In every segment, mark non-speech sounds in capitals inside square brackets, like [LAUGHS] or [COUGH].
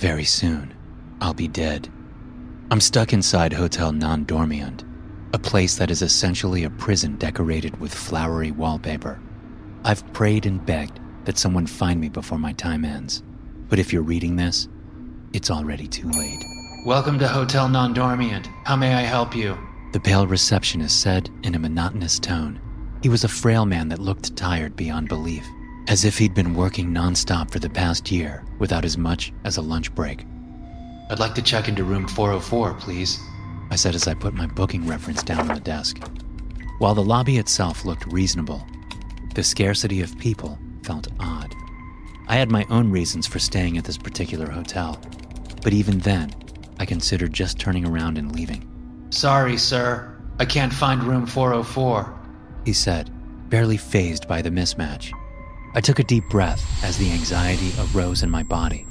Very soon, I'll be dead. I'm stuck inside Hotel Non Dormient, a place that is essentially a prison decorated with flowery wallpaper. I've prayed and begged that someone find me before my time ends. But if you're reading this, it's already too late. Welcome to Hotel Non Dormient. How may I help you? The pale receptionist said in a monotonous tone. He was a frail man that looked tired beyond belief, as if he'd been working nonstop for the past year without as much as a lunch break. I'd like to check into room 404, please. I said as I put my booking reference down on the desk. While the lobby itself looked reasonable, the scarcity of people felt odd. I had my own reasons for staying at this particular hotel, but even then, I considered just turning around and leaving. Sorry, sir. I can't find room 404. He said, barely phased by the mismatch. I took a deep breath as the anxiety arose in my body.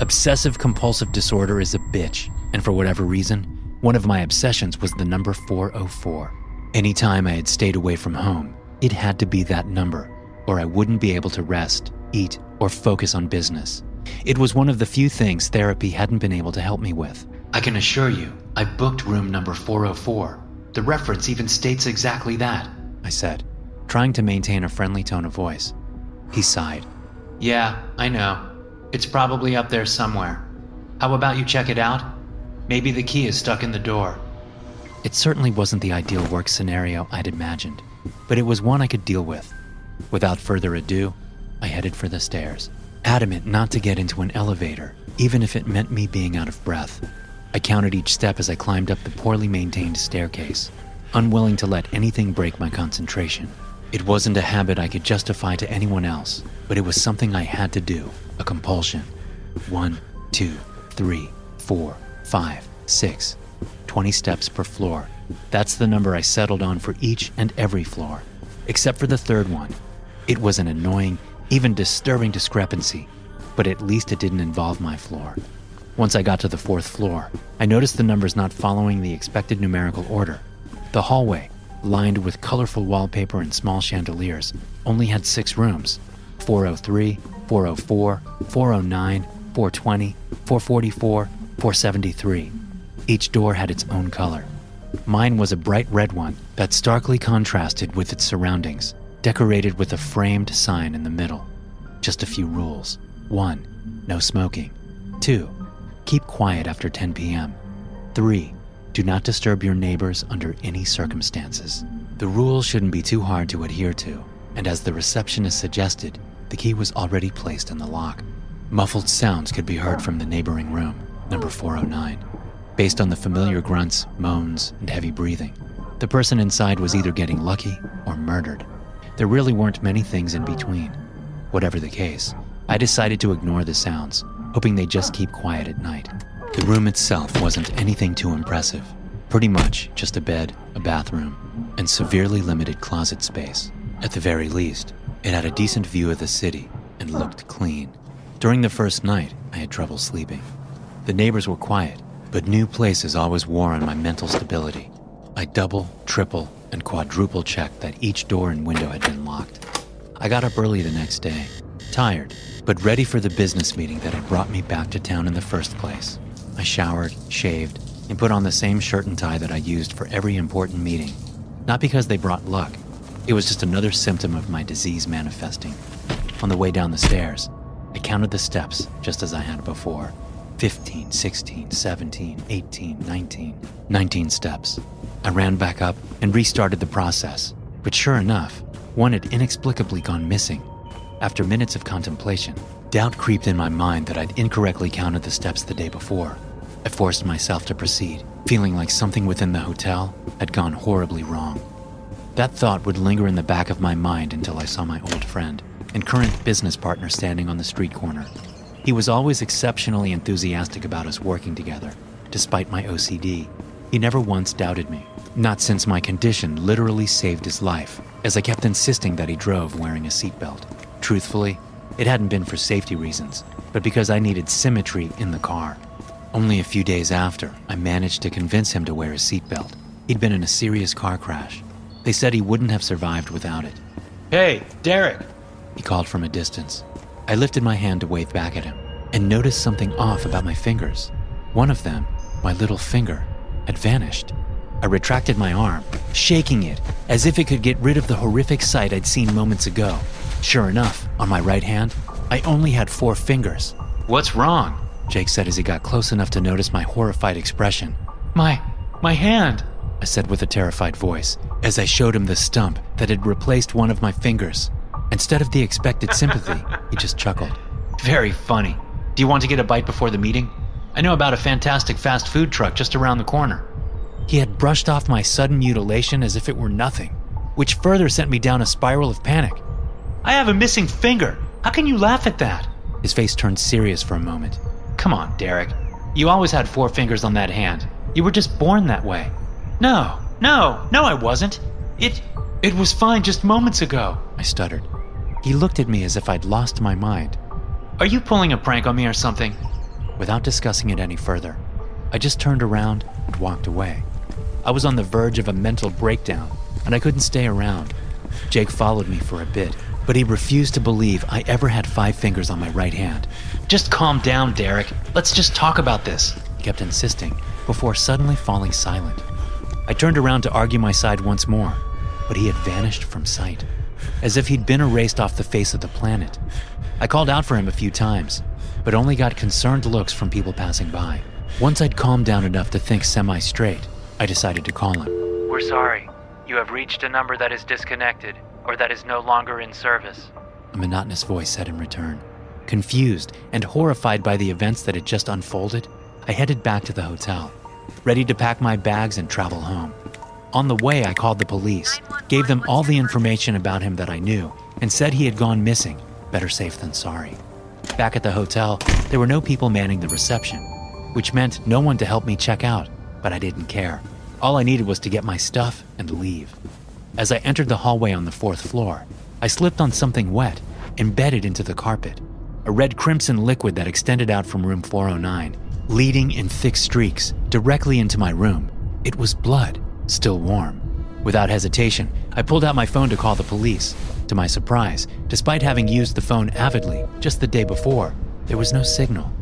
Obsessive compulsive disorder is a bitch, and for whatever reason, one of my obsessions was the number 404. Anytime I had stayed away from home, it had to be that number, or I wouldn't be able to rest, eat, or focus on business. It was one of the few things therapy hadn't been able to help me with. I can assure you, I booked room number 404. The reference even states exactly that. I said, trying to maintain a friendly tone of voice. He sighed. Yeah, I know. It's probably up there somewhere. How about you check it out? Maybe the key is stuck in the door. It certainly wasn't the ideal work scenario I'd imagined, but it was one I could deal with. Without further ado, I headed for the stairs, adamant not to get into an elevator, even if it meant me being out of breath. I counted each step as I climbed up the poorly maintained staircase, unwilling to let anything break my concentration. It wasn't a habit I could justify to anyone else, but it was something I had to do, a compulsion. One, two, three, four, five, six. 20 steps per floor. That's the number I settled on for each and every floor, except for the third one. It was an annoying, even disturbing discrepancy, but at least it didn't involve my floor. Once I got to the fourth floor, I noticed the numbers not following the expected numerical order. The hallway, lined with colorful wallpaper and small chandeliers, only had six rooms 403, 404, 409, 420, 444, 473. Each door had its own color. Mine was a bright red one that starkly contrasted with its surroundings, decorated with a framed sign in the middle. Just a few rules. 1. No smoking. 2. Keep quiet after 10 p.m. 3. Do not disturb your neighbors under any circumstances. The rules shouldn't be too hard to adhere to, and as the receptionist suggested, the key was already placed in the lock. Muffled sounds could be heard from the neighboring room, number 409, based on the familiar grunts, moans, and heavy breathing. The person inside was either getting lucky or murdered. There really weren't many things in between. Whatever the case, I decided to ignore the sounds, hoping they'd just keep quiet at night. The room itself wasn't anything too impressive. Pretty much just a bed, a bathroom, and severely limited closet space. At the very least, it had a decent view of the city and looked clean. During the first night, I had trouble sleeping. The neighbors were quiet, but new places always wore on my mental stability. I double, triple, and quadruple checked that each door and window had been locked. I got up early the next day, tired, but ready for the business meeting that had brought me back to town in the first place. I showered, shaved, and put on the same shirt and tie that I used for every important meeting. Not because they brought luck, it was just another symptom of my disease manifesting. On the way down the stairs, I counted the steps just as I had before 15, 16, 17, 18, 19, 19 steps. I ran back up and restarted the process, but sure enough, one had inexplicably gone missing. After minutes of contemplation, doubt crept in my mind that I'd incorrectly counted the steps the day before. I forced myself to proceed, feeling like something within the hotel had gone horribly wrong. That thought would linger in the back of my mind until I saw my old friend and current business partner standing on the street corner. He was always exceptionally enthusiastic about us working together, despite my OCD. He never once doubted me, not since my condition literally saved his life, as I kept insisting that he drove wearing a seatbelt. Truthfully, it hadn't been for safety reasons, but because I needed symmetry in the car. Only a few days after, I managed to convince him to wear a seatbelt. He'd been in a serious car crash. They said he wouldn't have survived without it. Hey, Derek! He called from a distance. I lifted my hand to wave back at him, and noticed something off about my fingers. One of them, my little finger, had vanished. I retracted my arm, shaking it as if it could get rid of the horrific sight I'd seen moments ago. Sure enough, on my right hand, I only had four fingers. What's wrong? Jake said as he got close enough to notice my horrified expression. My. my hand. I said with a terrified voice as I showed him the stump that had replaced one of my fingers. Instead of the expected [LAUGHS] sympathy, he just chuckled. Very funny. Do you want to get a bite before the meeting? I know about a fantastic fast food truck just around the corner. He had brushed off my sudden mutilation as if it were nothing, which further sent me down a spiral of panic. I have a missing finger. How can you laugh at that? His face turned serious for a moment. Come on, Derek. You always had four fingers on that hand. You were just born that way. No, no, no, I wasn't. It. it was fine just moments ago. I stuttered. He looked at me as if I'd lost my mind. Are you pulling a prank on me or something? Without discussing it any further, I just turned around and walked away. I was on the verge of a mental breakdown, and I couldn't stay around. Jake followed me for a bit, but he refused to believe I ever had five fingers on my right hand. Just calm down, Derek. Let's just talk about this. He kept insisting, before suddenly falling silent. I turned around to argue my side once more, but he had vanished from sight, as if he'd been erased off the face of the planet. I called out for him a few times, but only got concerned looks from people passing by. Once I'd calmed down enough to think semi straight, I decided to call him. We're sorry. You have reached a number that is disconnected or that is no longer in service. A monotonous voice said in return. Confused and horrified by the events that had just unfolded, I headed back to the hotel, ready to pack my bags and travel home. On the way, I called the police, gave them all the information about him that I knew, and said he had gone missing. Better safe than sorry. Back at the hotel, there were no people manning the reception, which meant no one to help me check out but I didn't care. All I needed was to get my stuff and leave. As I entered the hallway on the fourth floor, I slipped on something wet, embedded into the carpet. A red crimson liquid that extended out from room 409, leading in thick streaks directly into my room. It was blood, still warm. Without hesitation, I pulled out my phone to call the police. To my surprise, despite having used the phone avidly just the day before, there was no signal.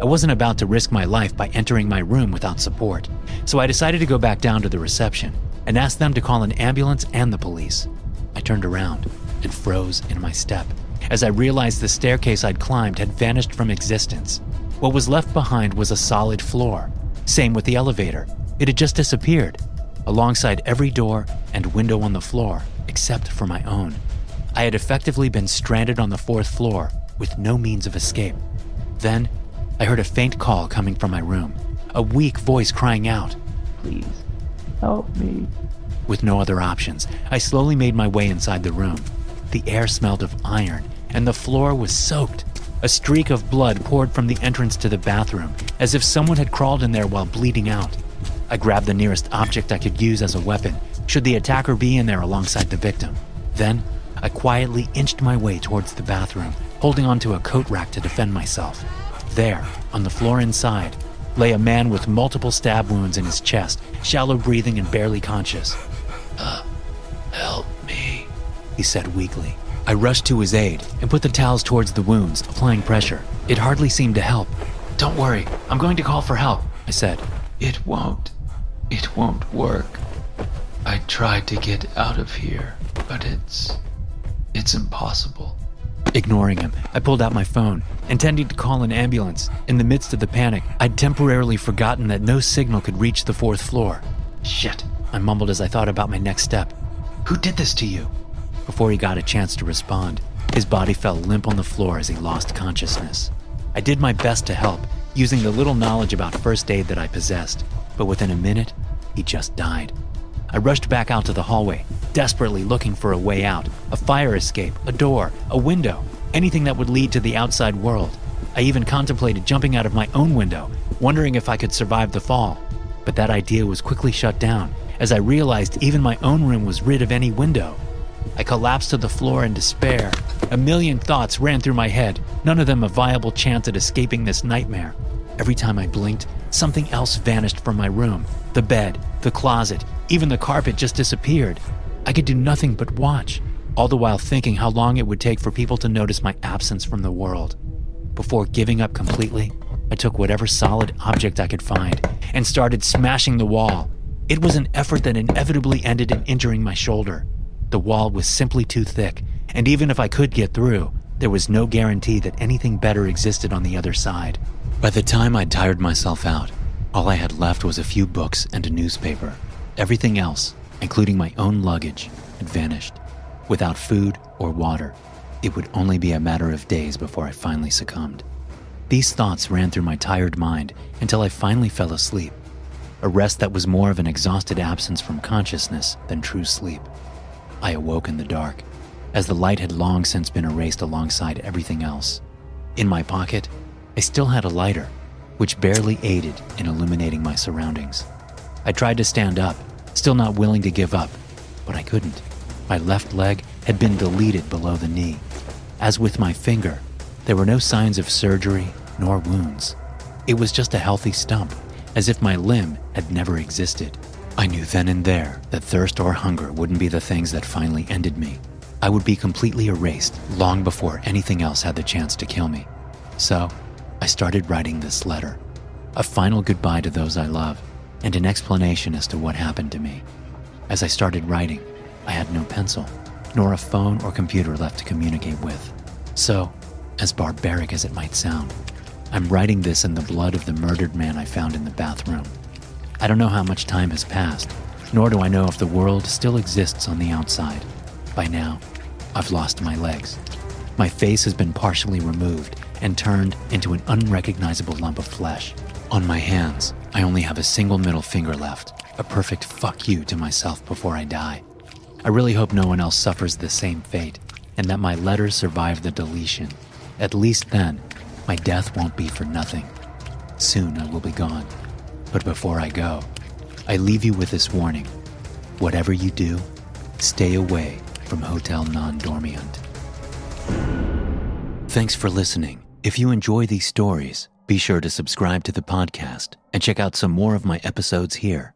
I wasn't about to risk my life by entering my room without support, so I decided to go back down to the reception and asked them to call an ambulance and the police. I turned around and froze in my step as I realized the staircase I'd climbed had vanished from existence. What was left behind was a solid floor. Same with the elevator, it had just disappeared, alongside every door and window on the floor, except for my own. I had effectively been stranded on the fourth floor with no means of escape. Then I heard a faint call coming from my room, a weak voice crying out, Please, help me. With no other options, I slowly made my way inside the room. The air smelled of iron, and the floor was soaked. A streak of blood poured from the entrance to the bathroom, as if someone had crawled in there while bleeding out. I grabbed the nearest object I could use as a weapon, should the attacker be in there alongside the victim. Then, I quietly inched my way towards the bathroom, holding onto a coat rack to defend myself. There, on the floor inside, lay a man with multiple stab wounds in his chest, shallow breathing and barely conscious. Uh, help me, he said weakly. I rushed to his aid and put the towels towards the wounds, applying pressure. It hardly seemed to help. Don't worry, I'm going to call for help, I said. It won't. It won't work. I tried to get out of here, but it's. it's impossible. Ignoring him, I pulled out my phone, intending to call an ambulance. In the midst of the panic, I'd temporarily forgotten that no signal could reach the fourth floor. Shit, I mumbled as I thought about my next step. Who did this to you? Before he got a chance to respond, his body fell limp on the floor as he lost consciousness. I did my best to help, using the little knowledge about first aid that I possessed, but within a minute, he just died. I rushed back out to the hallway, desperately looking for a way out a fire escape, a door, a window, anything that would lead to the outside world. I even contemplated jumping out of my own window, wondering if I could survive the fall. But that idea was quickly shut down as I realized even my own room was rid of any window. I collapsed to the floor in despair. A million thoughts ran through my head, none of them a viable chance at escaping this nightmare. Every time I blinked, something else vanished from my room the bed, the closet, even the carpet just disappeared. I could do nothing but watch, all the while thinking how long it would take for people to notice my absence from the world. Before giving up completely, I took whatever solid object I could find and started smashing the wall. It was an effort that inevitably ended in injuring my shoulder. The wall was simply too thick, and even if I could get through, there was no guarantee that anything better existed on the other side. By the time I'd tired myself out, all I had left was a few books and a newspaper. Everything else, including my own luggage, had vanished. Without food or water, it would only be a matter of days before I finally succumbed. These thoughts ran through my tired mind until I finally fell asleep, a rest that was more of an exhausted absence from consciousness than true sleep. I awoke in the dark, as the light had long since been erased alongside everything else. In my pocket, I still had a lighter, which barely aided in illuminating my surroundings. I tried to stand up, still not willing to give up, but I couldn't. My left leg had been deleted below the knee. As with my finger, there were no signs of surgery nor wounds. It was just a healthy stump, as if my limb had never existed. I knew then and there that thirst or hunger wouldn't be the things that finally ended me. I would be completely erased long before anything else had the chance to kill me. So, I started writing this letter a final goodbye to those I love, and an explanation as to what happened to me. As I started writing, I had no pencil, nor a phone or computer left to communicate with. So, as barbaric as it might sound, I'm writing this in the blood of the murdered man I found in the bathroom. I don't know how much time has passed, nor do I know if the world still exists on the outside. By now, I've lost my legs. My face has been partially removed and turned into an unrecognizable lump of flesh. On my hands, I only have a single middle finger left, a perfect fuck you to myself before I die. I really hope no one else suffers the same fate, and that my letters survive the deletion. At least then, my death won't be for nothing. Soon I will be gone. But before I go, I leave you with this warning. Whatever you do, stay away from Hotel Non Dormient. Thanks for listening. If you enjoy these stories, be sure to subscribe to the podcast and check out some more of my episodes here.